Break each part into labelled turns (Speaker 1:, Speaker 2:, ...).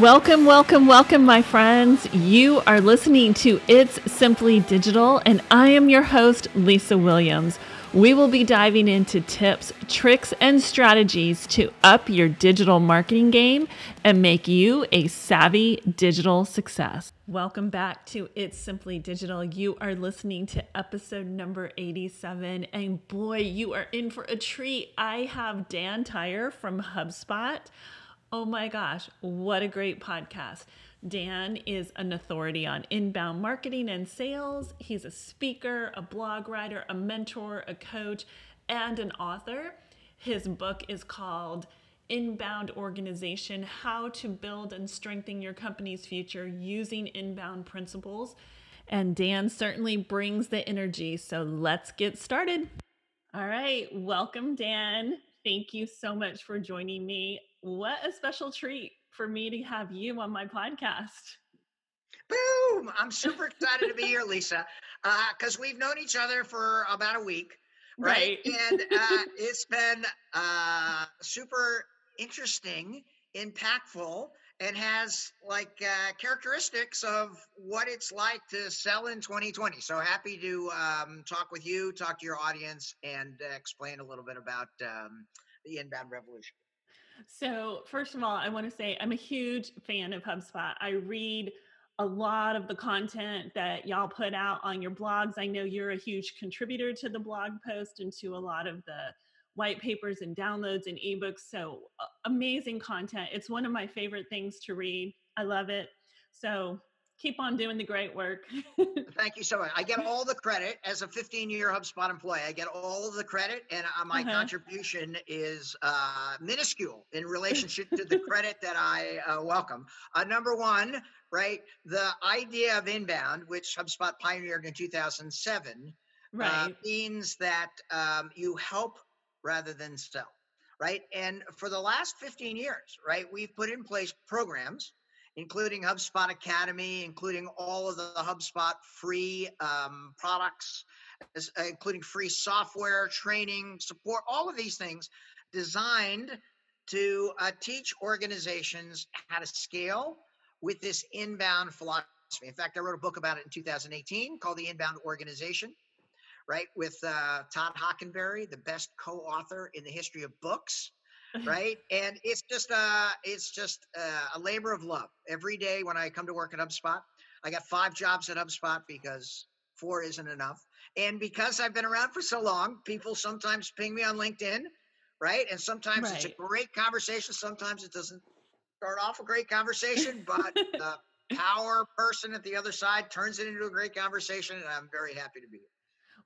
Speaker 1: Welcome, welcome, welcome, my friends. You are listening to It's Simply Digital, and I am your host, Lisa Williams. We will be diving into tips, tricks, and strategies to up your digital marketing game and make you a savvy digital success. Welcome back to It's Simply Digital. You are listening to episode number 87, and boy, you are in for a treat. I have Dan Tyre from HubSpot. Oh my gosh, what a great podcast. Dan is an authority on inbound marketing and sales. He's a speaker, a blog writer, a mentor, a coach, and an author. His book is called Inbound Organization How to Build and Strengthen Your Company's Future Using Inbound Principles. And Dan certainly brings the energy. So let's get started. All right. Welcome, Dan. Thank you so much for joining me what a special treat for me to have you on my podcast.
Speaker 2: Boom! I'm super excited to be here, Lisa, because uh, we've known each other for about a week, right? right. and uh, it's been uh, super interesting, impactful, and has like uh, characteristics of what it's like to sell in 2020. So happy to um, talk with you, talk to your audience, and uh, explain a little bit about um, the inbound revolution.
Speaker 1: So, first of all, I want to say I'm a huge fan of HubSpot. I read a lot of the content that y'all put out on your blogs. I know you're a huge contributor to the blog post and to a lot of the white papers and downloads and ebooks. So, amazing content. It's one of my favorite things to read. I love it. So, keep on doing the great work.
Speaker 2: Thank you so much. I get all the credit as a 15 year HubSpot employee. I get all of the credit, and uh, my uh-huh. contribution is uh, minuscule in relationship to the credit that I uh, welcome. Uh, number one, right, the idea of inbound, which HubSpot pioneered in 2007, uh, right. means that um, you help rather than sell. Right. And for the last 15 years, right, we've put in place programs including HubSpot Academy, including all of the HubSpot free um, products, uh, including free software, training, support, all of these things designed to uh, teach organizations how to scale with this inbound philosophy. In fact, I wrote a book about it in 2018 called The Inbound Organization, right, with uh, Todd Hockenberry, the best co author in the history of books right? and it's just uh it's just uh, a labor of love. Every day when I come to work at HubSpot, I got five jobs at HubSpot because four isn't enough. And because I've been around for so long, people sometimes ping me on LinkedIn, right? And sometimes right. it's a great conversation. Sometimes it doesn't start off a great conversation, but the power person at the other side turns it into a great conversation. And I'm very happy to be here.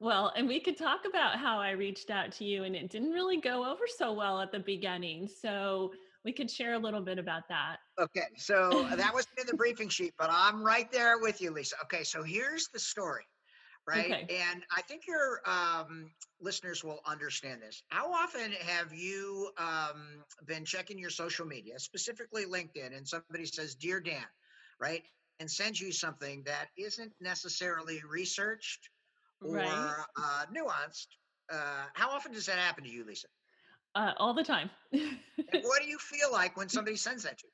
Speaker 1: Well, and we could talk about how I reached out to you and it didn't really go over so well at the beginning. So we could share a little bit about that.
Speaker 2: Okay. So that was in the briefing sheet, but I'm right there with you, Lisa. Okay. So here's the story, right? Okay. And I think your um, listeners will understand this. How often have you um, been checking your social media, specifically LinkedIn, and somebody says, Dear Dan, right? And sends you something that isn't necessarily researched or right. uh, nuanced. Uh, how often does that happen to you, Lisa?
Speaker 1: Uh, all the time.
Speaker 2: what do you feel like when somebody sends that to you?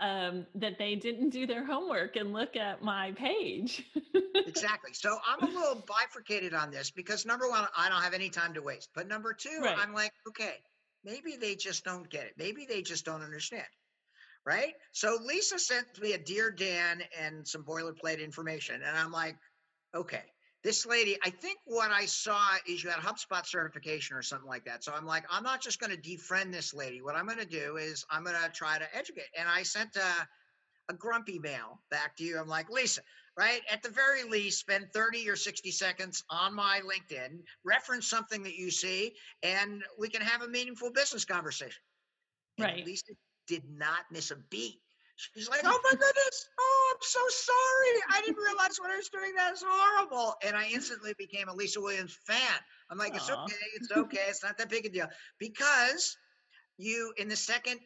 Speaker 1: Um, that they didn't do their homework and look at my page.
Speaker 2: exactly. So I'm a little bifurcated on this because number one, I don't have any time to waste. But number two, right. I'm like, okay, maybe they just don't get it. Maybe they just don't understand. Right. So Lisa sent me a Dear Dan and some boilerplate information. And I'm like, okay, this lady, I think what I saw is you had HubSpot certification or something like that. So I'm like, I'm not just going to defriend this lady. What I'm going to do is I'm going to try to educate. And I sent a, a grumpy mail back to you. I'm like, Lisa, right? At the very least, spend 30 or 60 seconds on my LinkedIn, reference something that you see, and we can have a meaningful business conversation. And
Speaker 1: right.
Speaker 2: Lisa did not miss a beat. She's like, oh my goodness. Oh, I'm so sorry. I didn't realize what I was doing. That is horrible. And I instantly became a Lisa Williams fan. I'm like, Aww. it's okay. It's okay. It's not that big a deal. Because you, in the second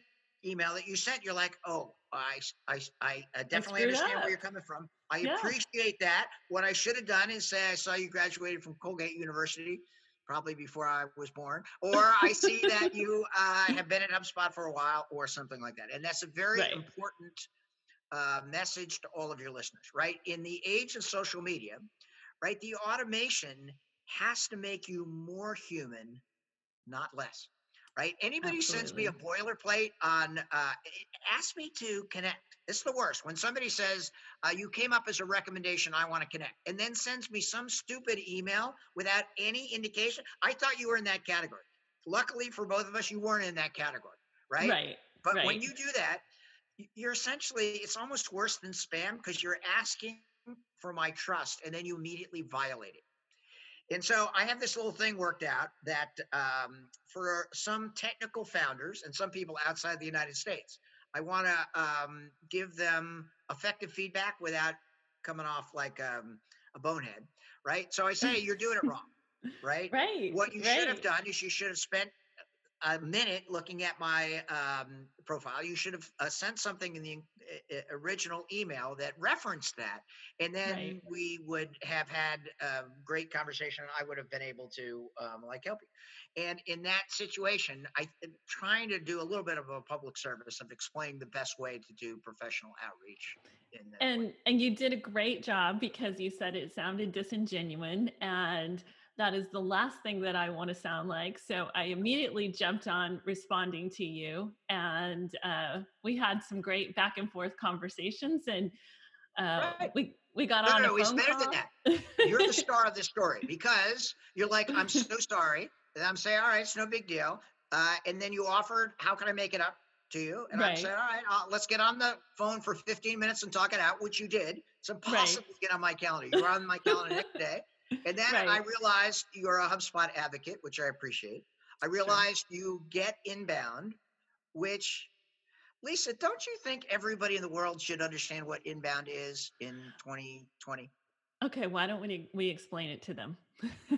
Speaker 2: email that you sent, you're like, oh, I, I, I definitely understand up. where you're coming from. I yeah. appreciate that. What I should have done is say, I saw you graduated from Colgate University probably before I was born, or I see that you uh, have been at HubSpot for a while, or something like that. And that's a very right. important uh, message to all of your listeners, right? In the age of social media, right, the automation has to make you more human, not less. Right? Anybody Absolutely. sends me a boilerplate on, uh, ask me to connect. It's the worst when somebody says, uh, You came up as a recommendation, I want to connect, and then sends me some stupid email without any indication. I thought you were in that category. Luckily for both of us, you weren't in that category, right?
Speaker 1: Right.
Speaker 2: But
Speaker 1: right.
Speaker 2: when you do that, you're essentially, it's almost worse than spam because you're asking for my trust and then you immediately violate it. And so I have this little thing worked out that um, for some technical founders and some people outside the United States, I want to um, give them effective feedback without coming off like um, a bonehead, right? So I say you're doing it wrong, right?
Speaker 1: Right.
Speaker 2: What you
Speaker 1: right.
Speaker 2: should have done is you should have spent a minute looking at my um, profile. You should have uh, sent something in the uh, original email that referenced that, and then right. we would have had a great conversation. I would have been able to um, like help you. And in that situation, I am trying to do a little bit of a public service of explaining the best way to do professional outreach.
Speaker 1: and
Speaker 2: way.
Speaker 1: and you did a great job because you said it sounded disingenuous and that is the last thing that I want to sound like. So I immediately jumped on responding to you, and uh, we had some great back and forth conversations, and uh, right. we we got
Speaker 2: no,
Speaker 1: on.
Speaker 2: No,
Speaker 1: a
Speaker 2: it's better
Speaker 1: call.
Speaker 2: than that. You're the star of the story because you're like, I'm so sorry. And I'm saying, all right, it's no big deal. Uh, and then you offered, how can I make it up to you? And right. I said, all right, I'll, let's get on the phone for 15 minutes and talk it out, which you did. It's impossible right. to get on my calendar. You were on my calendar next day. And then right. I realized you're a HubSpot advocate, which I appreciate. I realized sure. you get inbound, which Lisa, don't you think everybody in the world should understand what inbound is in 2020?
Speaker 1: Okay, why don't we we explain it to them?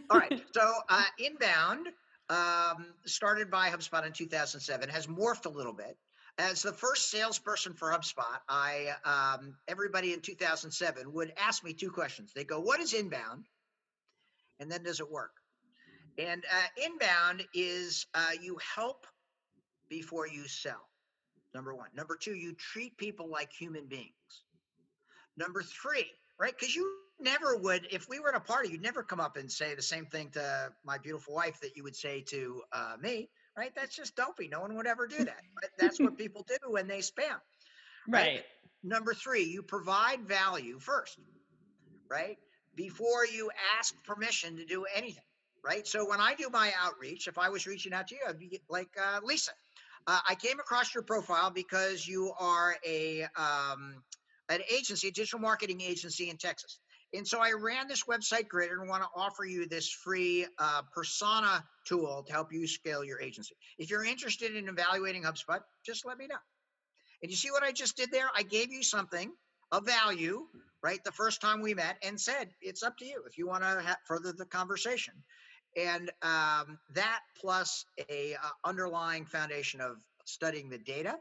Speaker 2: All right. So uh, inbound um, started by HubSpot in 2007 has morphed a little bit. As the first salesperson for HubSpot, I um, everybody in 2007 would ask me two questions. They go, "What is inbound?" And then, does it work? And uh, inbound is uh, you help before you sell. Number one. Number two, you treat people like human beings. Number three, right? Because you never would, if we were at a party, you'd never come up and say the same thing to my beautiful wife that you would say to uh, me, right? That's just dopey. No one would ever do that. But that's what people do when they spam.
Speaker 1: Right? right.
Speaker 2: Number three, you provide value first, right? Before you ask permission to do anything, right? So when I do my outreach, if I was reaching out to you, I'd be like, uh, Lisa, uh, I came across your profile because you are a um, an agency, a digital marketing agency in Texas. And so I ran this website grid and want to offer you this free uh, persona tool to help you scale your agency. If you're interested in evaluating HubSpot, just let me know. And you see what I just did there? I gave you something of value, right, the first time we met and said, it's up to you if you want to ha- further the conversation. And um, that plus a uh, underlying foundation of studying the data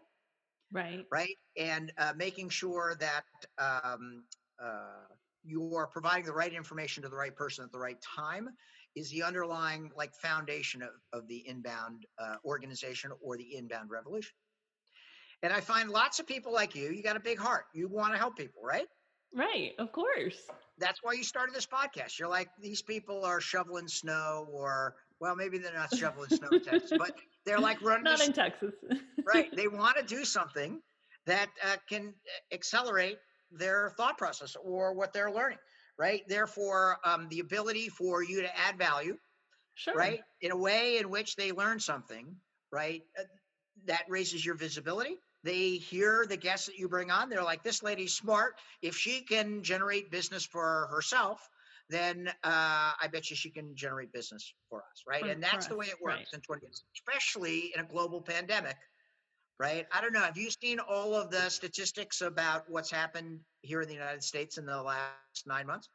Speaker 1: right.
Speaker 2: right and uh, making sure that um, uh, you are providing the right information to the right person at the right time is the underlying like foundation of, of the inbound uh, organization or the inbound revolution and i find lots of people like you you got a big heart you want to help people right
Speaker 1: right of course
Speaker 2: that's why you started this podcast. You're like, these people are shoveling snow, or well, maybe they're not shoveling snow in Texas, but they're like running.
Speaker 1: Not in Texas.
Speaker 2: right. They want to do something that uh, can uh, accelerate their thought process or what they're learning. Right. Therefore, um, the ability for you to add value.
Speaker 1: Sure.
Speaker 2: Right. In a way in which they learn something. Right. Uh, that raises your visibility they hear the guests that you bring on. They're like, this lady's smart. If she can generate business for herself, then uh, I bet you she can generate business for us, right? and that's the way it works right. in 20 years, especially in a global pandemic, right? I don't know. Have you seen all of the statistics about what's happened here in the United States in the last nine months?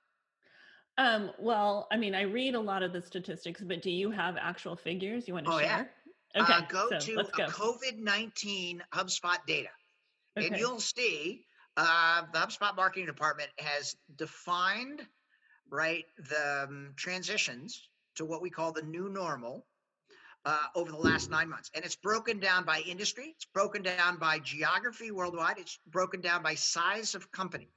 Speaker 1: Um, well, I mean, I read a lot of the statistics, but do you have actual figures you want to
Speaker 2: oh,
Speaker 1: share?
Speaker 2: Yeah. Okay, uh, go so to go. COVID 19 HubSpot data, okay. and you'll see uh, the HubSpot marketing department has defined right the um, transitions to what we call the new normal uh, over the last nine months. And it's broken down by industry, it's broken down by geography worldwide, it's broken down by size of company.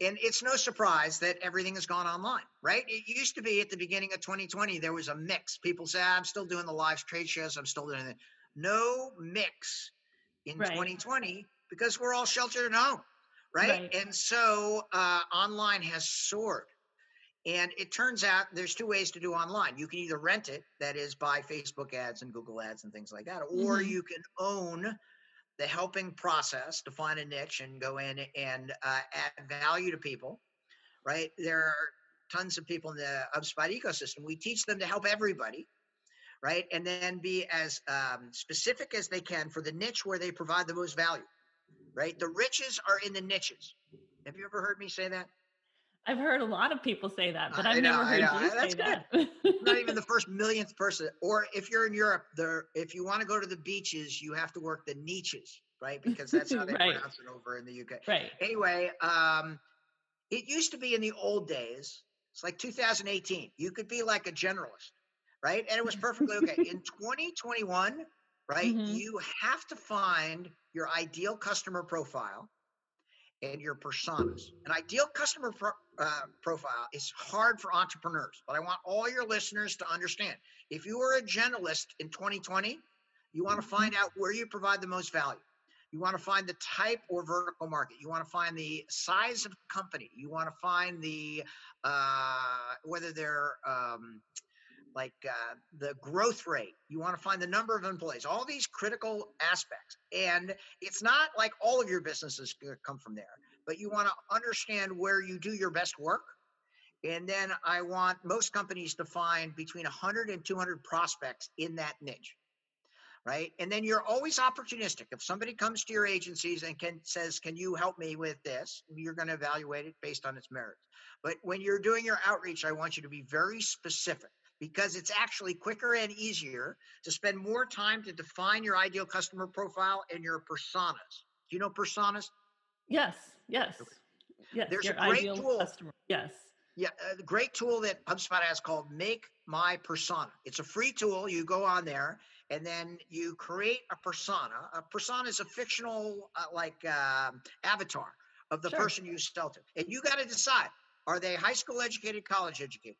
Speaker 2: And it's no surprise that everything has gone online, right? It used to be at the beginning of 2020, there was a mix. People say, I'm still doing the live trade shows, I'm still doing it. No mix in right. 2020 because we're all sheltered at home, right? right. And so uh, online has soared. And it turns out there's two ways to do online. You can either rent it, that is, buy Facebook ads and Google ads and things like that, or mm-hmm. you can own the helping process to find a niche and go in and uh, add value to people, right? There are tons of people in the HubSpot ecosystem. We teach them to help everybody, right? And then be as um, specific as they can for the niche where they provide the most value, right? The riches are in the niches. Have you ever heard me say that?
Speaker 1: I've heard a lot of people say that, but I've know, never heard you That's say good.
Speaker 2: that. Not even the first millionth person. Or if you're in Europe, there if you want to go to the beaches, you have to work the niches, right? Because that's how they right. pronounce it over in the UK.
Speaker 1: Right.
Speaker 2: Anyway, um, it used to be in the old days. It's like 2018. You could be like a generalist, right? And it was perfectly okay. in 2021, right? Mm-hmm. You have to find your ideal customer profile and your personas. An ideal customer pro, uh, profile is hard for entrepreneurs, but I want all your listeners to understand. If you are a generalist in 2020, you want to find out where you provide the most value. You want to find the type or vertical market. You want to find the size of company. You want to find the uh, whether they're um, like uh, the growth rate. You want to find the number of employees, all these critical aspects. And it's not like all of your businesses come from there, but you want to understand where you do your best work. And then I want most companies to find between 100 and 200 prospects in that niche. Right. And then you're always opportunistic. If somebody comes to your agencies and can says, Can you help me with this? You're going to evaluate it based on its merits. But when you're doing your outreach, I want you to be very specific because it's actually quicker and easier to spend more time to define your ideal customer profile and your personas. Do you know personas?
Speaker 1: Yes, yes. Yes,
Speaker 2: There's a great tool.
Speaker 1: Customer. Yes.
Speaker 2: Yeah, a great tool that HubSpot has called Make My Persona. It's a free tool. You go on there and then you create a persona. A persona is a fictional, uh, like uh, avatar of the sure. person you sell to. And you got to decide are they high school educated, college educated,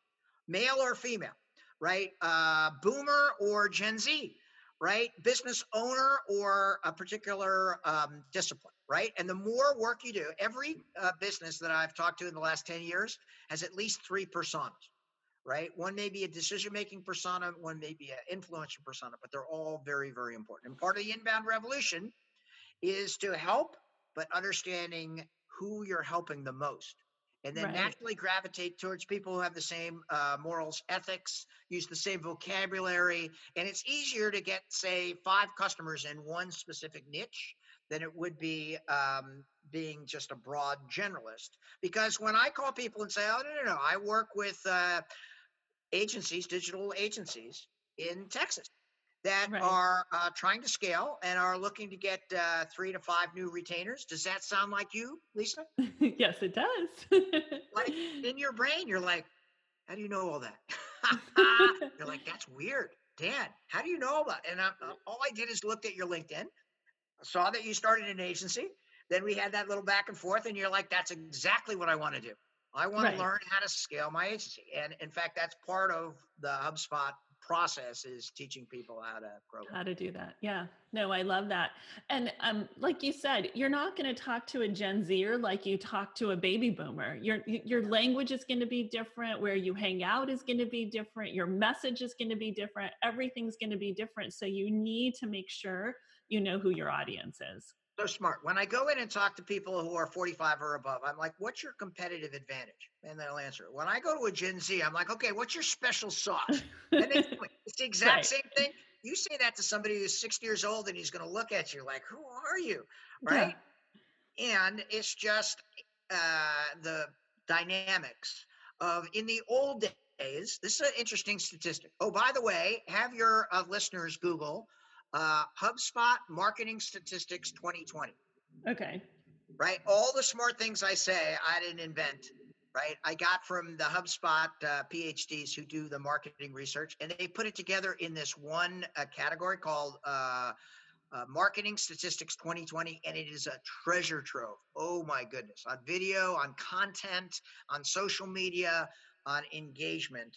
Speaker 2: male or female? right? Uh, boomer or Gen Z, right? Business owner or a particular um, discipline, right? And the more work you do, every uh, business that I've talked to in the last 10 years has at least three personas, right? One may be a decision making persona, one may be an influencer persona, but they're all very, very important. And part of the inbound revolution is to help, but understanding who you're helping the most and then right. naturally gravitate towards people who have the same uh, morals, ethics, use the same vocabulary. And it's easier to get, say, five customers in one specific niche than it would be um, being just a broad generalist. Because when I call people and say, oh, no, no, no, I work with uh, agencies, digital agencies in Texas that right. are uh, trying to scale and are looking to get uh, three to five new retainers. Does that sound like you, Lisa?
Speaker 1: yes, it does.
Speaker 2: like in your brain, you're like, how do you know all that? you're like, that's weird. Dan, how do you know about it? And I, uh, all I did is looked at your LinkedIn, saw that you started an agency. Then we had that little back and forth, and you're like, that's exactly what I want to do. I want right. to learn how to scale my agency. And in fact, that's part of the HubSpot process is teaching people how to grow
Speaker 1: how to do that. Yeah. No i love that. And um like you said you're not going to talk to a gen zer like you talk to a baby boomer. Your your language is going to be different. Where you hang out is going to be different. Your message is going to be different. Everything's going to be different. So you need to make sure you know who your audience is
Speaker 2: so smart. When I go in and talk to people who are 45 or above, I'm like, what's your competitive advantage? And they'll answer. When I go to a Gen Z, I'm like, okay, what's your special sauce? And they, it's the exact right. same thing. You say that to somebody who's 60 years old and he's going to look at you like, who are you? Right. Yeah. And it's just uh, the dynamics of in the old days, this is an interesting statistic. Oh, by the way, have your uh, listeners Google uh, HubSpot Marketing Statistics 2020.
Speaker 1: Okay.
Speaker 2: Right? All the smart things I say, I didn't invent. right? I got from the HubSpot uh, PhDs who do the marketing research, and they put it together in this one uh, category called uh, uh, Marketing Statistics 2020, and it is a treasure trove. Oh my goodness, on video, on content, on social media, on engagement,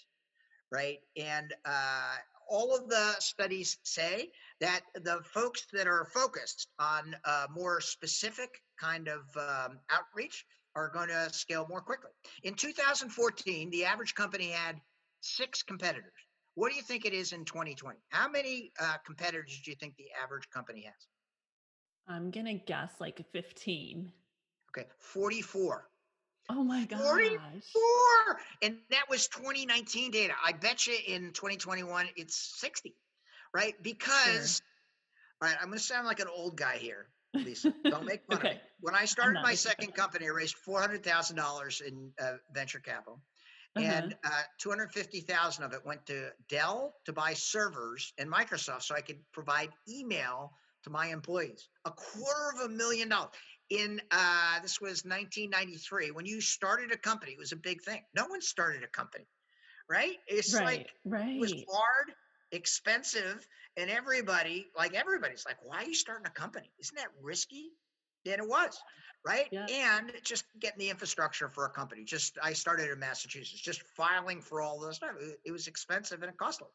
Speaker 2: right? And uh, all of the studies say that the folks that are focused on uh, more specific kind of um, outreach are going to scale more quickly. In 2014, the average company had six competitors. What do you think it is in 2020? How many uh, competitors do you think the average company has?
Speaker 1: I'm going to guess like 15.
Speaker 2: Okay, 44.
Speaker 1: Oh my gosh.
Speaker 2: 44! And that was 2019 data. I bet you in 2021 it's 60, right? Because, sure. all right, I'm going to sound like an old guy here. Lisa, don't make fun okay. of me. When I started my second company, I raised $400,000 in uh, venture capital. Uh-huh. And uh, 250,000 of it went to Dell to buy servers and Microsoft so I could provide email to my employees. A quarter of a million dollars in uh, this was 1993 when you started a company it was a big thing no one started a company right it's right, like right. it was hard expensive and everybody like everybody's like why are you starting a company isn't that risky and it was right yeah. and just getting the infrastructure for a company just i started in massachusetts just filing for all this stuff it, was expensive and it costly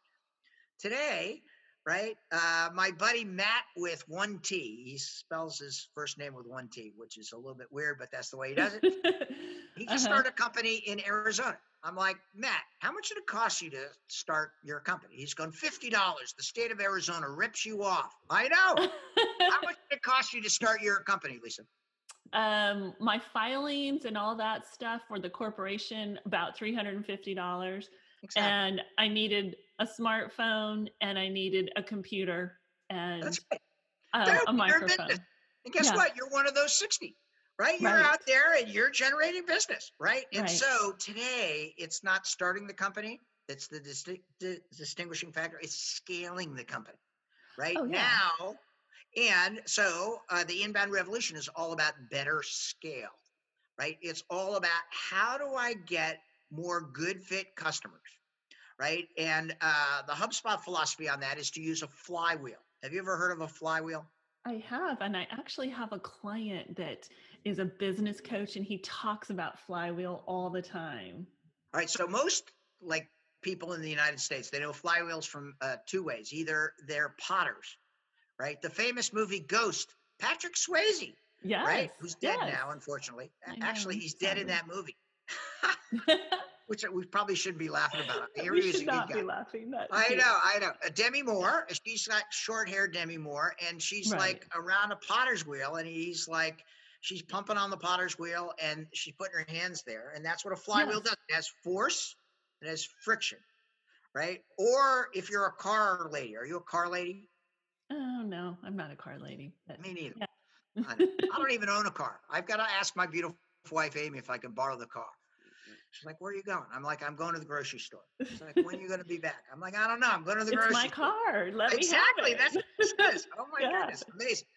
Speaker 2: today right? Uh, my buddy Matt with one T. He spells his first name with one T, which is a little bit weird, but that's the way he does it. he just uh-huh. started a company in Arizona. I'm like, Matt, how much did it cost you to start your company? He's going, $50. The state of Arizona rips you off. I know. how much did it cost you to start your company, Lisa?
Speaker 1: Um, my filings and all that stuff for the corporation, about $350. Exactly. And I needed a smartphone and I needed a computer and uh, a microphone.
Speaker 2: And guess yeah. what? You're one of those 60, right? You're right. out there and you're generating business, right? And right. so today it's not starting the company. That's the disti- distinguishing factor. It's scaling the company, right? Oh, yeah. Now, and so uh, the inbound revolution is all about better scale, right? It's all about how do I get more good fit customers, right? And uh, the HubSpot philosophy on that is to use a flywheel. Have you ever heard of a flywheel?
Speaker 1: I have, and I actually have a client that is a business coach, and he talks about flywheel all the time.
Speaker 2: All right, so most like people in the United States, they know flywheels from uh, two ways. Either they're potters, right? The famous movie Ghost, Patrick Swayze, yes, right? Who's dead yes. now, unfortunately. Actually, he's dead in that movie. which we probably shouldn't be laughing about.
Speaker 1: we should not be laughing. That
Speaker 2: I know, I know. Uh, Demi Moore, she's got short hair, Demi Moore, and she's right. like around a potter's wheel, and he's like, she's pumping on the potter's wheel, and she's putting her hands there, and that's what a flywheel yes. does. It has force, it has friction, right? Or if you're a car lady, are you a car lady?
Speaker 1: Oh no, I'm not a car lady.
Speaker 2: But, Me neither. Yeah. I, I don't even own a car. I've got to ask my beautiful wife Amy if I can borrow the car. She's like, "Where are you going?" I'm like, "I'm going to the grocery store." She's like, "When are you going to be back?" I'm like, "I don't know. I'm going to the
Speaker 1: it's
Speaker 2: grocery."
Speaker 1: my
Speaker 2: store.
Speaker 1: car. Let
Speaker 2: exactly.
Speaker 1: me have
Speaker 2: it. That's what this Oh my yeah. goodness, amazing.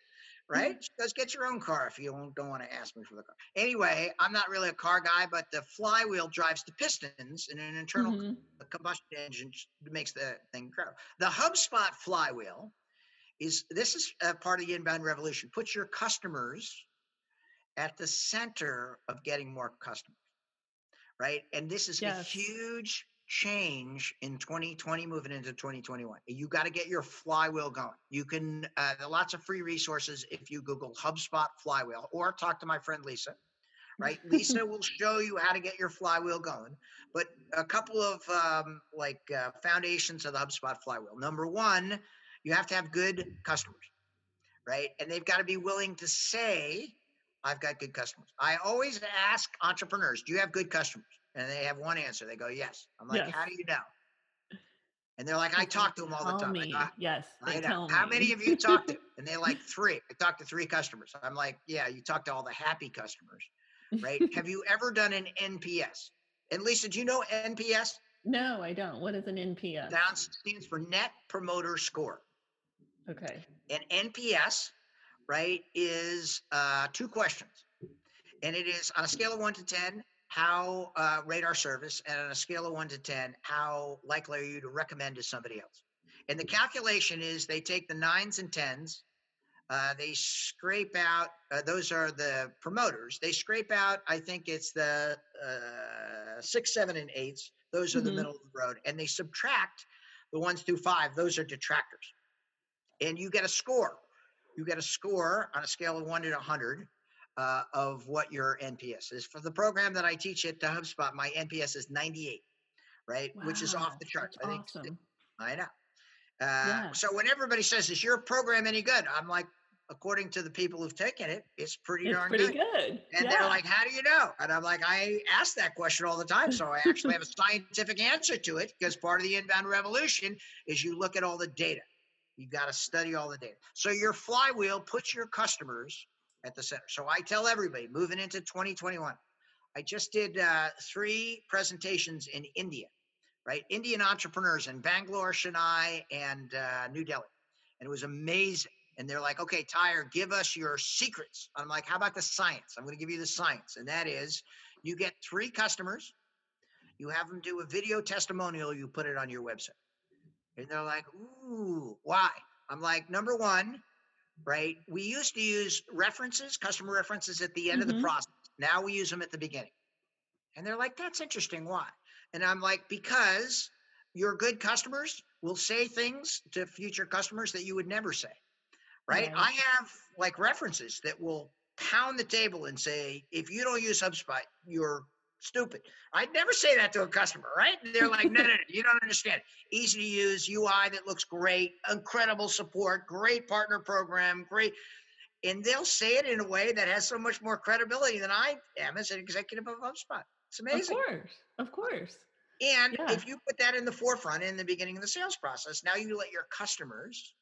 Speaker 2: Right? She goes, "Get your own car if you don't, don't want to ask me for the car." Anyway, I'm not really a car guy, but the flywheel drives the pistons in an internal mm-hmm. combustion engine makes the thing grow. The HubSpot flywheel is this is a part of the inbound revolution. Put your customers at the center of getting more customers right? And this is yes. a huge change in 2020 moving into 2021 you got to get your flywheel going. You can uh, lots of free resources if you google hubspot flywheel or talk to my friend lisa right? Lisa will show you how to get your flywheel going but a couple of um, like uh, foundations of the hubspot flywheel. Number one you have to have good customers right? And they've got to be willing to say I've got good customers. I always ask entrepreneurs, do you have good customers? And they have one answer. They go, yes. I'm like, yes. how do you know? And they're like, I talk to them all the time.
Speaker 1: Me. Yes.
Speaker 2: I know. How many of you talk to? And they're like, three. I talked to three customers. I'm like, yeah, you talk to all the happy customers, right? have you ever done an NPS? And Lisa, do you know NPS?
Speaker 1: No, I don't. What is an NPS?
Speaker 2: That stands for Net Promoter Score.
Speaker 1: Okay.
Speaker 2: An NPS right, is uh, two questions. And it is on a scale of one to 10, how uh, our service, and on a scale of one to 10, how likely are you to recommend to somebody else? And the calculation is they take the nines and tens, uh, they scrape out, uh, those are the promoters. They scrape out, I think it's the uh, six, seven, and eights. Those are mm-hmm. the middle of the road. And they subtract the ones through five, those are detractors. And you get a score. You get a score on a scale of one to 100 uh, of what your NPS is. For the program that I teach at the HubSpot, my NPS is 98, right? Wow, Which is off the charts.
Speaker 1: I think. Awesome.
Speaker 2: I know. Uh, yeah. So when everybody says, "Is your program any good?" I'm like, according to the people who've taken it, it's pretty
Speaker 1: it's
Speaker 2: darn
Speaker 1: pretty
Speaker 2: good.
Speaker 1: good.
Speaker 2: And yeah. they're like, "How do you know?" And I'm like, "I ask that question all the time, so I actually have a scientific answer to it because part of the inbound revolution is you look at all the data. You got to study all the data. So your flywheel puts your customers at the center. So I tell everybody moving into 2021. I just did uh, three presentations in India, right? Indian entrepreneurs in Bangalore, Chennai, and uh, New Delhi, and it was amazing and they're like, okay, Tyre, give us your secrets. I'm like, how about the science? I'm going to give you the science. And that is you get three customers, you have them do a video testimonial, you put it on your website. And they're like, ooh, why? I'm like, number one, right? We used to use references, customer references at the end mm-hmm. of the mm-hmm. process. Now we use them at the beginning. And they're like, that's interesting. Why? And I'm like, because your good customers will say things to future customers that you would never say right? I have like references that will pound the table and say, if you don't use HubSpot, you're stupid. I'd never say that to a customer, right? They're like, no, no, no, you don't understand. Easy to use, UI that looks great, incredible support, great partner program, great. And they'll say it in a way that has so much more credibility than I am as an executive of HubSpot. It's amazing.
Speaker 1: Of course, of course.
Speaker 2: And yeah. if you put that in the forefront in the beginning of the sales process, now you let your customers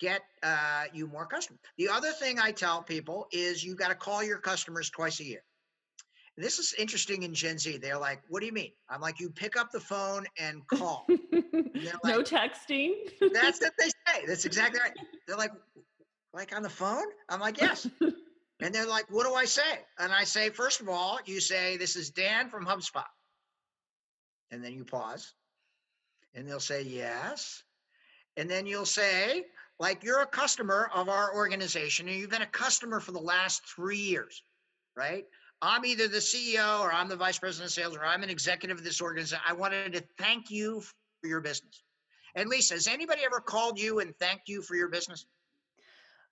Speaker 2: get uh, you more customers. The other thing I tell people is you've got to call your customers twice a year. This is interesting in Gen Z. They're like, "What do you mean?" I'm like, "You pick up the phone and call."
Speaker 1: like, no texting.
Speaker 2: that's what they say. That's exactly right. They're like, "Like on the phone?" I'm like, "Yes." and they're like, "What do I say?" And I say, first of all, you say, "This is Dan from HubSpot," and then you pause, and they'll say, "Yes," and then you'll say, like you're a customer of our organization and you've been a customer for the last three years, right? I'm either the CEO or I'm the vice president of sales or I'm an executive of this organization. I wanted to thank you for your business. And Lisa, has anybody ever called you and thanked you for your business?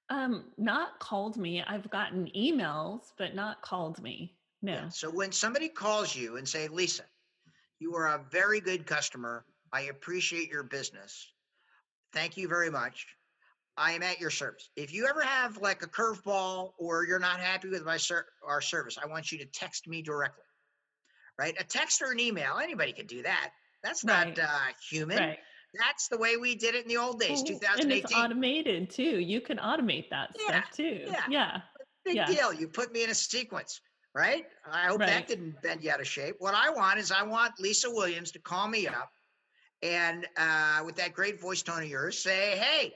Speaker 1: Um, not called me. I've gotten emails, but not called me. No. Yeah.
Speaker 2: So when somebody calls you and say, Lisa, you are a very good customer. I appreciate your business. Thank you very much. I am at your service. If you ever have like a curveball or you're not happy with my ser- our service, I want you to text me directly. Right? A text or an email, anybody can do that. That's not right. uh, human. Right. That's the way we did it in the old days, 2018. And it's
Speaker 1: automated too. You can automate that yeah. stuff too. Yeah. Yeah.
Speaker 2: Big
Speaker 1: yeah.
Speaker 2: deal. You put me in a sequence, right? I hope right. that didn't bend you out of shape. What I want is I want Lisa Williams to call me up and uh, with that great voice tone of yours, say, hey,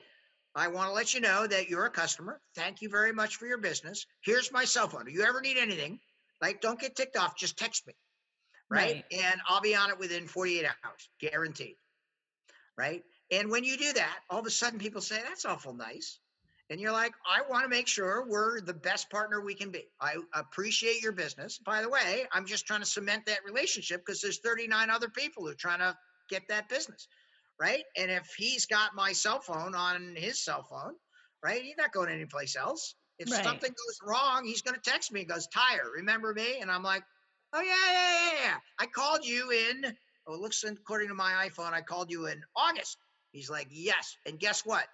Speaker 2: I want to let you know that you're a customer. Thank you very much for your business. Here's my cell phone. If you ever need anything, like don't get ticked off, just text me. Right? right? And I'll be on it within 48 hours, guaranteed. Right? And when you do that, all of a sudden people say, that's awful nice. And you're like, I want to make sure we're the best partner we can be. I appreciate your business. By the way, I'm just trying to cement that relationship because there's 39 other people who are trying to get that business right? And if he's got my cell phone on his cell phone, right, he's not going anyplace else. If right. something goes wrong, he's going to text me. He goes, Tyre, remember me? And I'm like, oh, yeah, yeah, yeah, yeah. I called you in, oh, it looks according to my iPhone, I called you in August. He's like, yes. And guess what?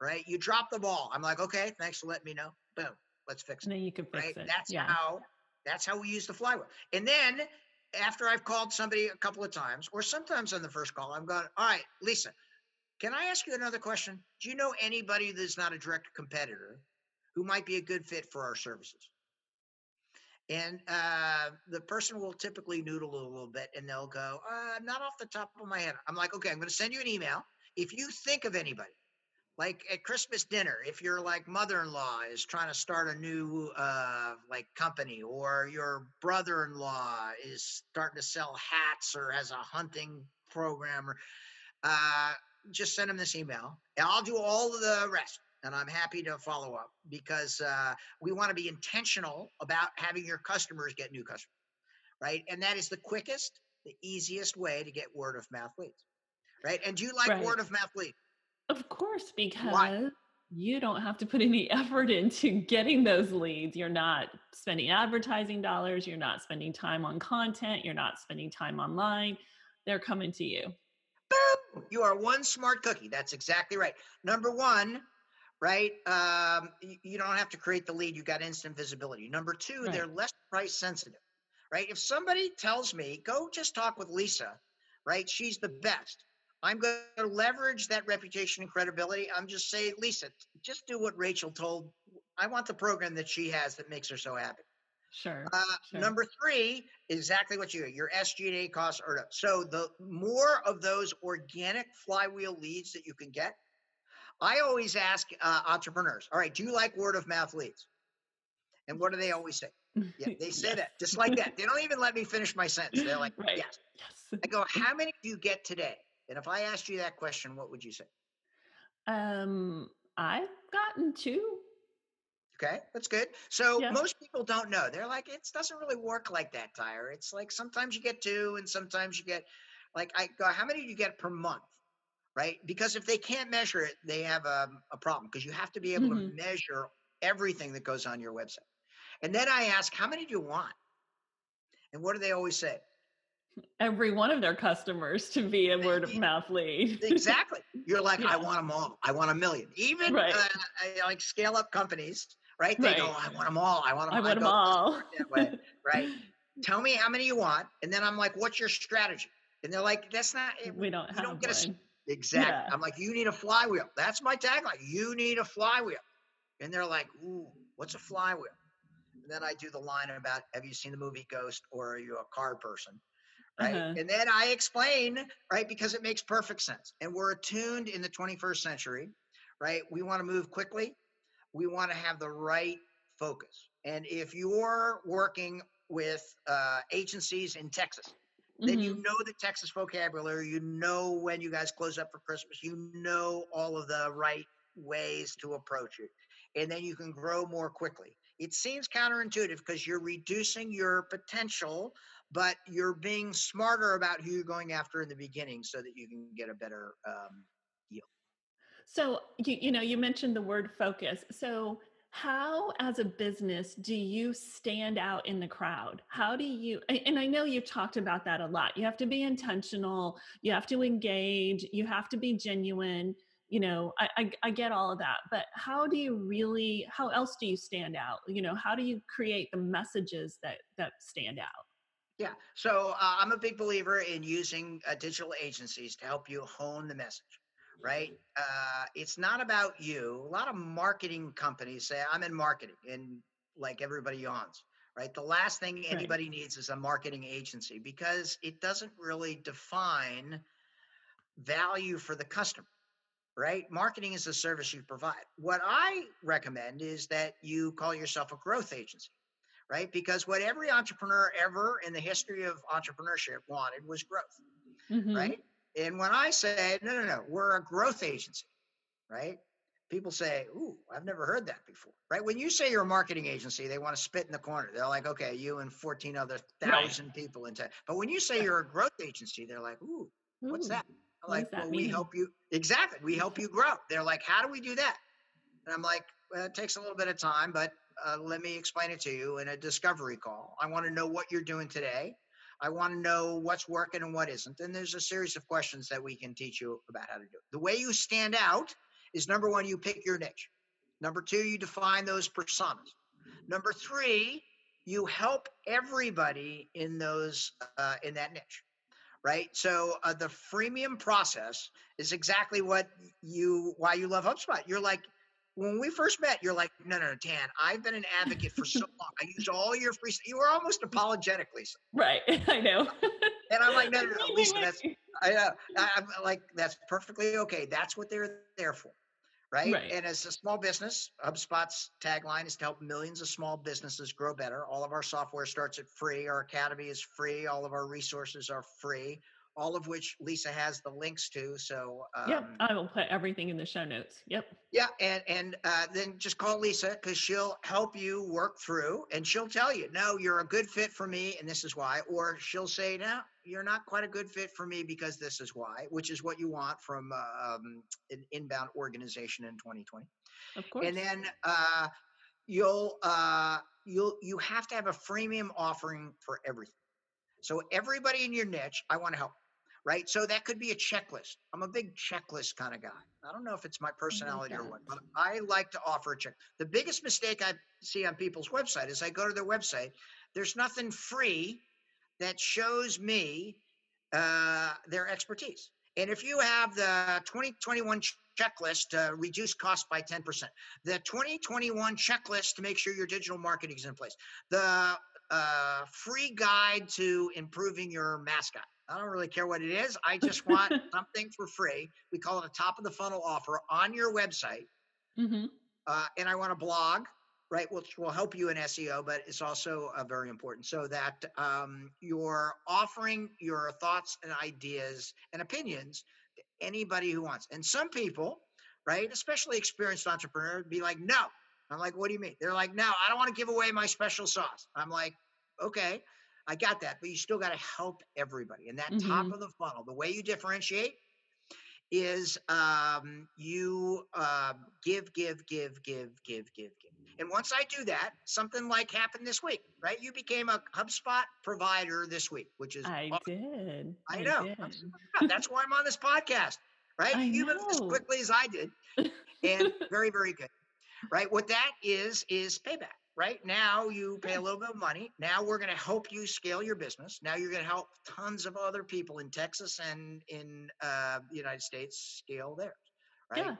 Speaker 2: Right? You dropped the ball. I'm like, okay, thanks for letting me know. Boom. Let's fix it.
Speaker 1: And then you can fix
Speaker 2: right?
Speaker 1: it.
Speaker 2: That's
Speaker 1: yeah.
Speaker 2: how that's how we use the flywheel. And then after I've called somebody a couple of times, or sometimes on the first call, I'm going, all right, Lisa, can I ask you another question? Do you know anybody that's not a direct competitor who might be a good fit for our services? And uh, the person will typically noodle a little bit and they'll go, uh, not off the top of my head. I'm like, okay, I'm going to send you an email. If you think of anybody, like at Christmas dinner, if your like mother-in-law is trying to start a new uh like company or your brother-in-law is starting to sell hats or has a hunting program or uh just send them this email and I'll do all of the rest and I'm happy to follow up because uh, we want to be intentional about having your customers get new customers, right? And that is the quickest, the easiest way to get word of mouth leads, right? And do you like
Speaker 1: Right.
Speaker 2: word of mouth leads?
Speaker 1: Of course,
Speaker 2: Why?
Speaker 1: because you don't have to put any effort into getting those leads. You're not spending advertising dollars, you're not spending time on content, you're not spending time online. They're coming to you.
Speaker 2: Boom! You are one smart cookie. That's exactly right. Number one, right? Um, you don't have to create the lead. You got instant visibility. Number two, they're less price sensitive, right? If somebody tells me, go just talk with Lisa, right? She's the best. I'm going to leverage that reputation and credibility. I'm just saying, Lisa, just do what Rachel told. I want the program that she has that makes her so happy.
Speaker 1: Sure.
Speaker 2: Uh,
Speaker 1: Sure.
Speaker 2: Number three, exactly what you your SG&A costs are up. So the more of those organic flywheel leads that you can get, I always ask uh, entrepreneurs, all right, do you like word of mouth leads? And what do they always say? Yeah, they say
Speaker 1: Yes.
Speaker 2: that just like that. They don't even let me finish my sentence. They're like,
Speaker 1: Right.
Speaker 2: yes.
Speaker 1: Yes.
Speaker 2: I go, how many do you get today? And if I asked you that question, what would you say?
Speaker 1: Um, I've gotten two.
Speaker 2: Okay, that's good. So
Speaker 1: Yeah.
Speaker 2: most people don't know. They're like, it doesn't really work like that, Tyre. It's like sometimes you get two, and sometimes you get like I go, how many do you get per month? Right? Because if they can't measure it, they have a, a problem because you have to be able
Speaker 1: Mhm.
Speaker 2: to measure everything that goes on your website. And then I ask, how many do you want? And what do they always say?
Speaker 1: Every one of their customers to be a word of mouth lead.
Speaker 2: Exactly. You're like, I want them all. I want a million. Even
Speaker 1: Right.
Speaker 2: uh, I- like scale up companies, right? They go, I want them all. I want them.
Speaker 1: I want them
Speaker 2: go,
Speaker 1: all.
Speaker 2: way, right? tell me how many you want and then i'm like what's your strategy and they're like that's not it-
Speaker 1: we don't
Speaker 2: you
Speaker 1: have
Speaker 2: don't get a
Speaker 1: one.
Speaker 2: exactly
Speaker 1: Yeah.
Speaker 2: i'm like you need a flywheel that's my tagline you need a flywheel and they're like ooh what's a flywheel and then i do the line about have you seen the movie ghost or are you a car person right
Speaker 1: Uh-huh.
Speaker 2: and then i explain right because it makes perfect sense and we're attuned in the 21st century right we want to move quickly we want to have the right focus and if you're working with uh, agencies in texas then you
Speaker 1: Mhm.
Speaker 2: know the Texas vocabulary. You know when you guys close up for Christmas. You know all of the right ways to approach it. And then you can grow more quickly. It seems counterintuitive because you're reducing your potential, but you're being smarter about who you're going after in the beginning so that you can get a better um, deal.
Speaker 1: So you, you know, you mentioned the word focus. So how as a business do you stand out in the crowd? How do you and I know you've talked about that a lot. You have to be intentional, you have to engage, you have to be genuine. You know, I, I, I get all of that, but how do you really how else do you stand out? You know, how do you create the messages that that stand out?
Speaker 2: Yeah. So uh, I'm a big believer in using uh, digital agencies to help you hone the message, right? Uh, it's not about you. A lot of marketing companies say, I'm in marketing, and like everybody yawns, right? The last thing anybody needs is a marketing agency because it doesn't really define value for the customer. Right? Marketing is a service you provide. What I recommend is that you call yourself a growth agency right? Because what every entrepreneur ever in the history of entrepreneurship wanted was growth,
Speaker 1: Mhm.
Speaker 2: right? And when I say, no, no, no, we're a growth agency, right? People say, ooh, I've never heard that before, right? When you say you're a marketing agency, they want to spit in the corner. They're like, okay, you and 14 other
Speaker 1: Right.
Speaker 2: thousand people in tech. But when you say you're a growth agency, they're like, ooh, what's that? I'm like,
Speaker 1: that
Speaker 2: well, we help you. Exactly. We help you grow. They're like, how do we do that? And I'm like, well, it takes a little bit of time, but uh, let me explain it to you in a discovery call. I want to know what you're doing today. I want to know what's working and what isn't. And there's a series of questions that we can teach you about how to do it. The way you stand out is number one, you pick your niche. Number two, you define those personas. Number three, you help everybody in those uh, in that niche right? So uh, the freemium process is exactly what you why you love HubSpot. You're like when we first met, you're like, no, no, no, Dan, I've been an advocate for so long. I use all your free. You were almost apologetic, Lisa,
Speaker 1: Right. I know.
Speaker 2: and I'm like, no, no, no, Lisa, that's. I, uh, I, I'm like, that's perfectly okay. That's what they're there for, right?
Speaker 1: Right.
Speaker 2: And as a small business, HubSpot's tagline is to help millions of small businesses grow better. All of our software starts at free. Our academy is free. All of our resources are free all of which Lisa has the links to. So
Speaker 1: um, yep, I will put everything in the show notes. Yep.
Speaker 2: Yeah, and and uh, then just call Lisa because she'll help you work through, and she'll tell you, no, you're a good fit for me, and this is why, or she'll say, no, you're not quite a good fit for me because this is why, which is what you want from uh, um, an inbound organization in 2020.
Speaker 1: Of course.
Speaker 2: And then uh, you'll uh, you'll you have to have a freemium offering for everything. So everybody in your niche, I want to help right? So that could be a checklist. I'm a big checklist kind of guy. I don't know if it's my personality or what, but I like to offer a check. The biggest mistake I see on people's website is I go to their website, there's nothing free that shows me uh, their expertise. And if you have the 2021 checklist to reduce cost by 10%, the 2021 checklist to make sure your digital marketing is in place, the uh, free guide to improving your mascot, I don't really care what it is. I just want something for free. We call it a top of the funnel offer on your website. Mm-hmm. Uh, and I want a blog, right, which will help you in SEO, but it's also uh, very important so that um, you're offering your thoughts and ideas and opinions to anybody who wants. And some people, right, especially experienced entrepreneurs, be like, no. I'm like, what do you mean? They're like, no, I don't want to give away my special sauce. I'm like, okay. I got that, but you still got to help everybody. And that mm-hmm. top of the funnel, the way you differentiate is um, you uh, give, give, give, give, give, give, give. And once I do that, something like happened this week, right? You became a HubSpot provider this week, which is
Speaker 1: I awesome. did.
Speaker 2: I, I know. Did. That's why I'm on this podcast, right?
Speaker 1: I
Speaker 2: you
Speaker 1: know.
Speaker 2: as quickly as I did, and very, very good, right? What that is is payback right? Now you pay a little bit of money. Now we're going to help you scale your business. Now you're going to help tons of other people in texas and in uh, the united states scale theirs right?
Speaker 1: Yeah.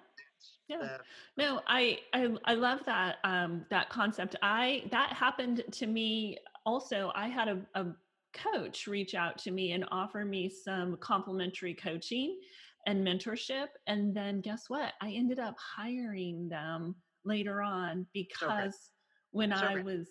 Speaker 1: Yeah. no I, I i love that um that concept. I that happened to me also i had a, a coach reach out to me and offer me some complimentary coaching and mentorship and then guess what? I ended up hiring them later on because when I was,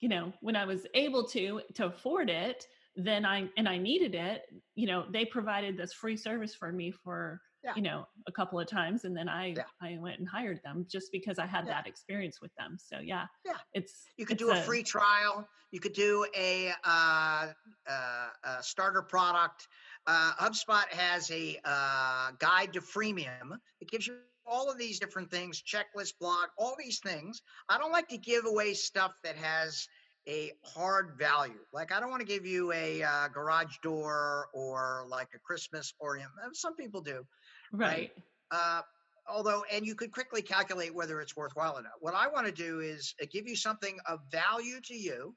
Speaker 1: you know, when I was able to to afford it, then I and I needed it, you know, they provided this free service for me for yeah. you know a couple of times and then i yeah. i went and hired them just because i had yeah. that experience with them so yeah
Speaker 2: yeah
Speaker 1: it's
Speaker 2: you could
Speaker 1: it's
Speaker 2: do a, a, free trial you could do a, uh, uh, a starter product uh, hubspot has a uh, guide to freemium it gives you all of these different things, checklist, blog, all these things. I don't like to give away stuff that has a hard value. Like I don't want to give you a uh, garage door or like a Christmas ornament. Uh, some people do,
Speaker 1: right? right?
Speaker 2: Uh, although, and you could quickly calculate whether it's worthwhile or not. What I want to do is uh, give you something of value to you,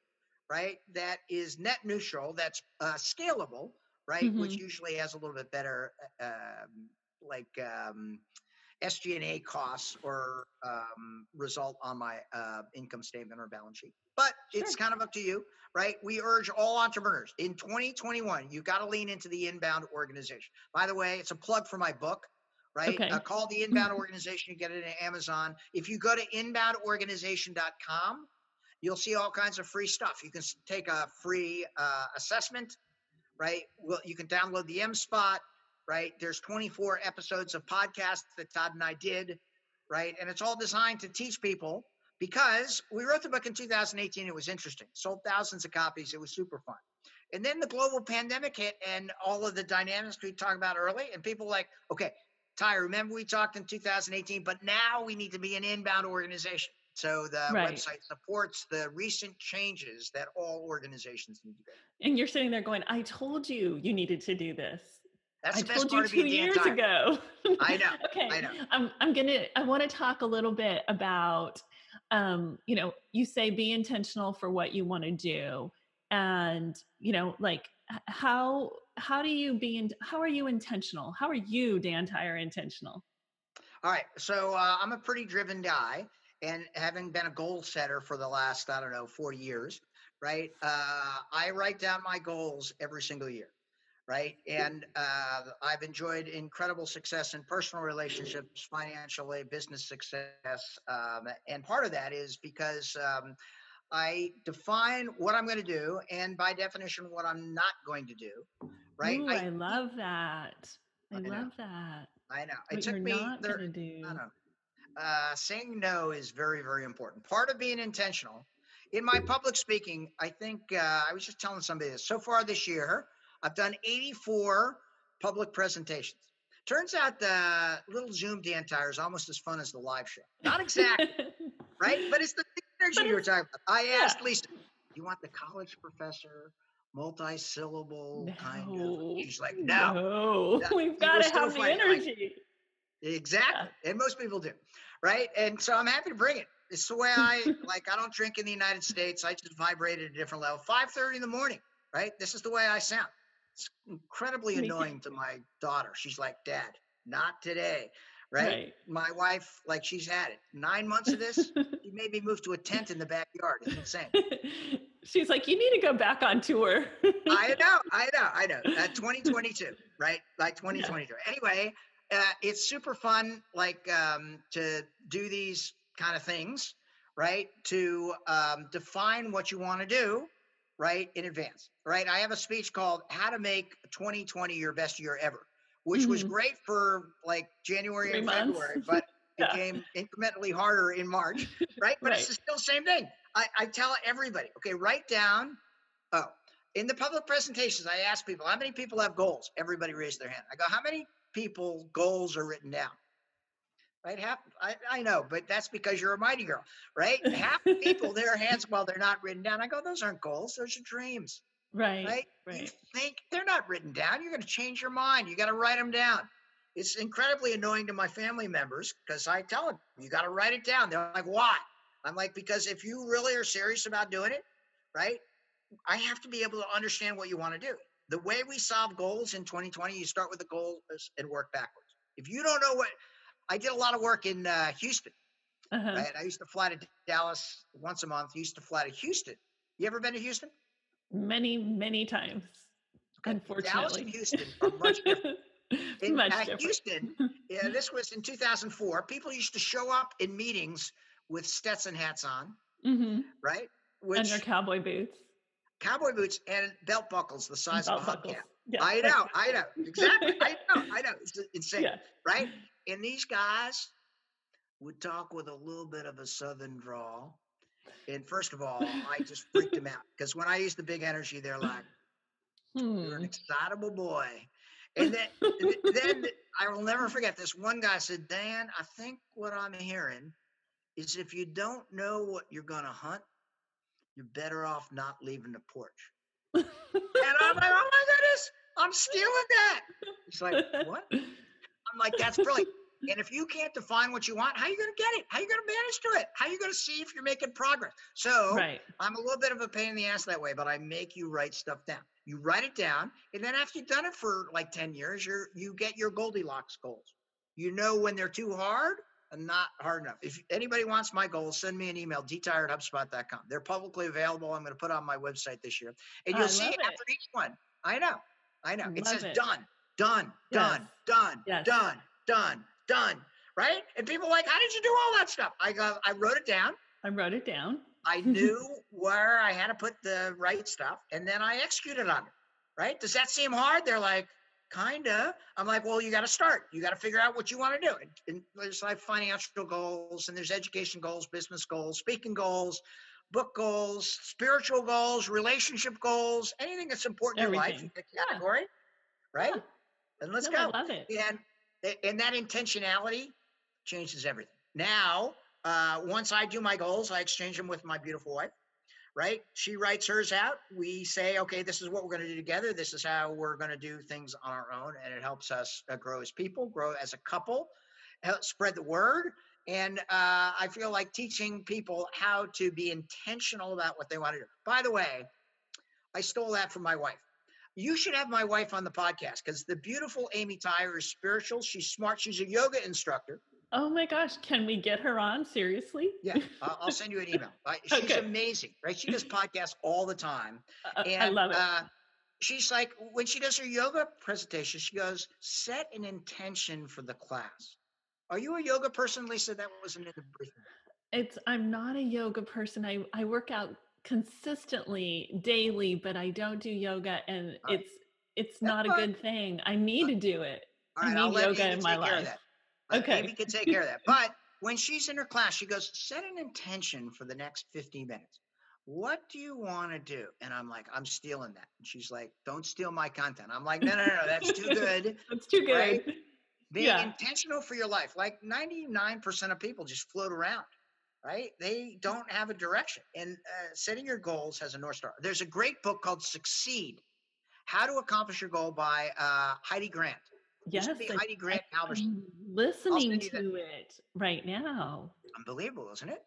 Speaker 2: right? That is net neutral, that's uh, scalable, right? Mm-hmm. Which usually has a little bit better, uh, um, like. Um, SG&A costs or um, result on my uh, income statement or balance sheet. But sure. it's kind of up to you, right? We urge all entrepreneurs in 2021, you got to lean into the inbound organization. By the way, it's a plug for my book, right?
Speaker 1: Okay.
Speaker 2: Uh, call the inbound organization. You get it at Amazon. If you go to inboundorganization.com, you'll see all kinds of free stuff. You can take a free uh, assessment, right? Well, you can download the M Spot right? There's 24 episodes of podcasts that Todd and I did, right? And it's all designed to teach people because we wrote the book in 2018. It was interesting, sold thousands of copies. It was super fun. And then the global pandemic hit and all of the dynamics we talked about early, and people like, okay, Ty, remember we talked in 2018, but now we need to be an inbound organization. So the right. website supports the recent changes that all organizations need to do.
Speaker 1: And you're sitting there going, I told you you needed to do this.
Speaker 2: That's
Speaker 1: I told you two years
Speaker 2: time.
Speaker 1: ago.
Speaker 2: I know.
Speaker 1: okay.
Speaker 2: I know.
Speaker 1: I'm I'm gonna I want to talk a little bit about um, you know, you say be intentional for what you want to do. And, you know, like how how do you be in how are you intentional? How are you, Dan Tyre, intentional?
Speaker 2: All right. So uh, I'm a pretty driven guy and having been a goal setter for the last, I don't know, 40 years, right? Uh, I write down my goals every single year right? And uh, I've enjoyed incredible success in personal relationships, financially, business success. Um, and part of that is because um, I define what I'm going to do, and by definition, what I'm not going to do, right?
Speaker 1: Ooh, I, I, love that. I, I love that.
Speaker 2: I know. It what took me. There, I know. Uh, saying no is very, very important. Part of being intentional. In my public speaking, I think uh, I was just telling somebody this. So far this year, I've done 84 public presentations. Turns out the little Zoom Dan Tyre is almost as fun as the live show. Not exactly, right? But it's the energy you were talking about. I yeah. asked Lisa, you want the college professor, multi-syllable no. kind of? She's like, no.
Speaker 1: No, no. we've got to have the energy.
Speaker 2: Like, exactly. Yeah. And most people do, right? And so I'm happy to bring it. It's the way I like. I don't drink in the United States. I just vibrate at a different level. Five thirty in the morning, right? This is the way I sound. It's incredibly annoying to my daughter. She's like, Dad, not today. Right? right? My wife, like she's had it. Nine months of this, she made me move to a tent in the backyard. It's insane.
Speaker 1: she's like, you need to go back on tour.
Speaker 2: I know, I know, I know. At 2022, right? Like 2022. Yeah. Anyway, uh, it's super fun, like um, to do these kind of things, right? To um, define what you want to do right in advance right i have a speech called how to make 2020 your best year ever which mm-hmm. was great for like january Three and months. february but yeah. became incrementally harder in march right but right. it's still the same thing I, I tell everybody okay write down oh in the public presentations i ask people how many people have goals everybody raised their hand i go how many people goals are written down right? Half, I, I know, but that's because you're a mighty girl, right? Half the people, their hands, well, they're not written down. I go, those aren't goals, those are dreams.
Speaker 1: Right.
Speaker 2: Right. right. You think they're not written down. You're going to change your mind. You got to write them down. It's incredibly annoying to my family members because I tell them, you got to write it down. They're like, why? I'm like, because if you really are serious about doing it, right, I have to be able to understand what you want to do. The way we solve goals in 2020, you start with the goal and work backwards. If you don't know what, I did a lot of work in uh, Houston. Uh-huh. Right? I used to fly to Dallas once a month. Used to fly to Houston. You ever been to Houston?
Speaker 1: Many, many times. Okay. Unfortunately,
Speaker 2: Dallas and Houston are much different. In much different. Houston, yeah, this was in 2004. People used to show up in meetings with Stetson hats on,
Speaker 1: mm-hmm.
Speaker 2: right?
Speaker 1: Which, and their cowboy boots.
Speaker 2: Cowboy boots and belt buckles the size belt of a hubcap. Yeah. I know, I know, exactly. I know, I know. It's insane, yeah. right? And these guys would talk with a little bit of a southern drawl. And first of all, I just freaked them out because when I use the big energy, they're like. "You're an hmm. excitable boy." And then, then I will never forget this. One guy said, "Dan, I think what I'm hearing is if you don't know what you're going to hunt, you're better off not leaving the porch." and I'm like, "Oh my goodness, I'm stealing that." It's like, "What?" I'm like, that's brilliant. and if you can't define what you want, how are you going to get it? How are you going to manage to it? How are you going to see if you're making progress? So right. I'm a little bit of a pain in the ass that way, but I make you write stuff down. You write it down, and then after you've done it for like 10 years, you're you get your Goldilocks goals. You know when they're too hard and not hard enough. If anybody wants my goals, send me an email, dtyre at HubSpot.com. They're publicly available. I'm going to put on my website this year. And you'll see it after each one. I know. I know. It says it. done done, done, yes. done, yes. done, done, done. Right? And people like, how did you do all that stuff? I go, I wrote it down.
Speaker 1: I wrote it down.
Speaker 2: I knew where I had to put the right stuff, and then I executed on it. Right? Does that seem hard? They're like, kinda. I'm like, well, you got to start. You got to figure out what you want to do. And, there's like financial goals, and there's education goals, business goals, speaking goals, book goals, spiritual goals, relationship goals, anything that's important Everything. in life, category, yeah. right? Yeah and let's no,
Speaker 1: go. I love it.
Speaker 2: And and that intentionality changes everything. Now, uh, once I do my goals, I exchange them with my beautiful wife. Right? She writes hers out. We say, okay, this is what we're going to do together. This is how we're going to do things on our own, and it helps us uh, grow as people, grow as a couple, help spread the word. And uh, I feel like teaching people how to be intentional about what they want to do. By the way, I stole that from my wife you should have my wife on the podcast because the beautiful Amy Tyre is spiritual. She's smart. She's a yoga instructor.
Speaker 1: Oh my gosh, can we get her on? Seriously?
Speaker 2: Yeah, I'll send you an email. She's okay. amazing, right? She does podcasts all the time.
Speaker 1: Uh, and, I love it. Uh,
Speaker 2: she's like, when she does her yoga presentation, she goes, set an intention for the class. Are you a yoga person, Lisa? That wasn't in the briefing.
Speaker 1: It's I'm not a yoga person. I I work out consistently daily, but I don't do yoga and it's it's not a good thing. I need to do it. I need yoga in my life.
Speaker 2: Okay. Maybe can take care of that. But when she's in her class, she goes, set an intention for the next 15 minutes. What do you want to do? And I'm like, I'm stealing that. And she's like, don't steal my content. I'm like, no, no, no, no that's too good.
Speaker 1: that's too good. Right?
Speaker 2: Being yeah. intentional for your life. Like 99% of people just float around, right? They don't have a direction. And uh, setting your goals has a North Star. There's a great book called Succeed How to Accomplish Your Goal by uh, Heidi Grant.
Speaker 1: Yes,
Speaker 2: Heidi Grant
Speaker 1: I'm listening to it right now.
Speaker 2: Unbelievable, isn't it?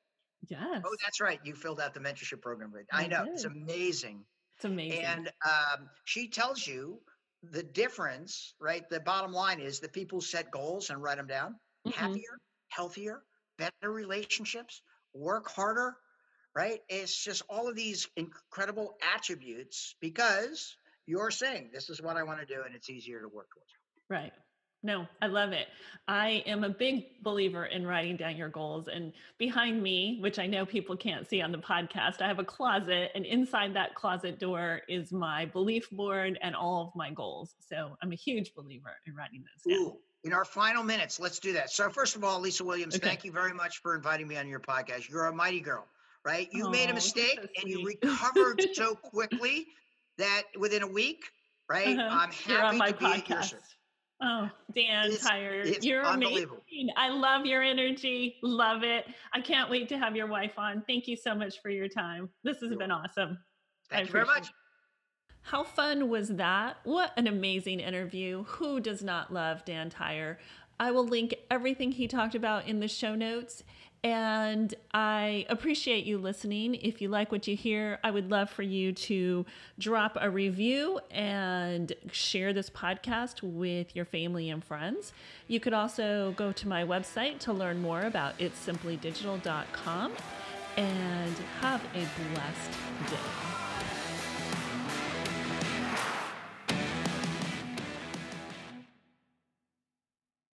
Speaker 1: Yes.
Speaker 2: Oh, that's right. You filled out the mentorship program. Right? I, I know. Did. It's amazing.
Speaker 1: It's amazing.
Speaker 2: And um, she tells you the difference, right? The bottom line is that people set goals and write them down mm-hmm. happier, healthier, better relationships, work harder, right? It's just all of these incredible attributes because you're saying this is what I want to do and it's easier to work towards.
Speaker 1: Right. No, I love it. I am a big believer in writing down your goals. And behind me, which I know people can't see on the podcast, I have a closet, and inside that closet door is my belief board and all of my goals. So I'm a huge believer in writing those down. Ooh,
Speaker 2: in our final minutes, let's do that. So, first of all, Lisa Williams, okay. thank you very much for inviting me on your podcast. You're a mighty girl, right? You oh, made a mistake so and you recovered so quickly that within a week, right? Uh-huh. I'm happy You're on my to podcast. be at your
Speaker 1: Oh, Dan it's, Tyre, you're amazing. I love your energy. Love it. I can't wait to have your wife on. Thank you so much for your time. This has been awesome.
Speaker 2: Thank you very much.
Speaker 1: It. How fun was that? What an amazing interview. Who does not love Dan Tyre? I will link everything he talked about in the show notes. And I appreciate you listening. If you like what you hear, I would love for you to drop a review and share this podcast with your family and friends. You could also go to my website to learn more about it'ssimplydigital.com and have a blessed day.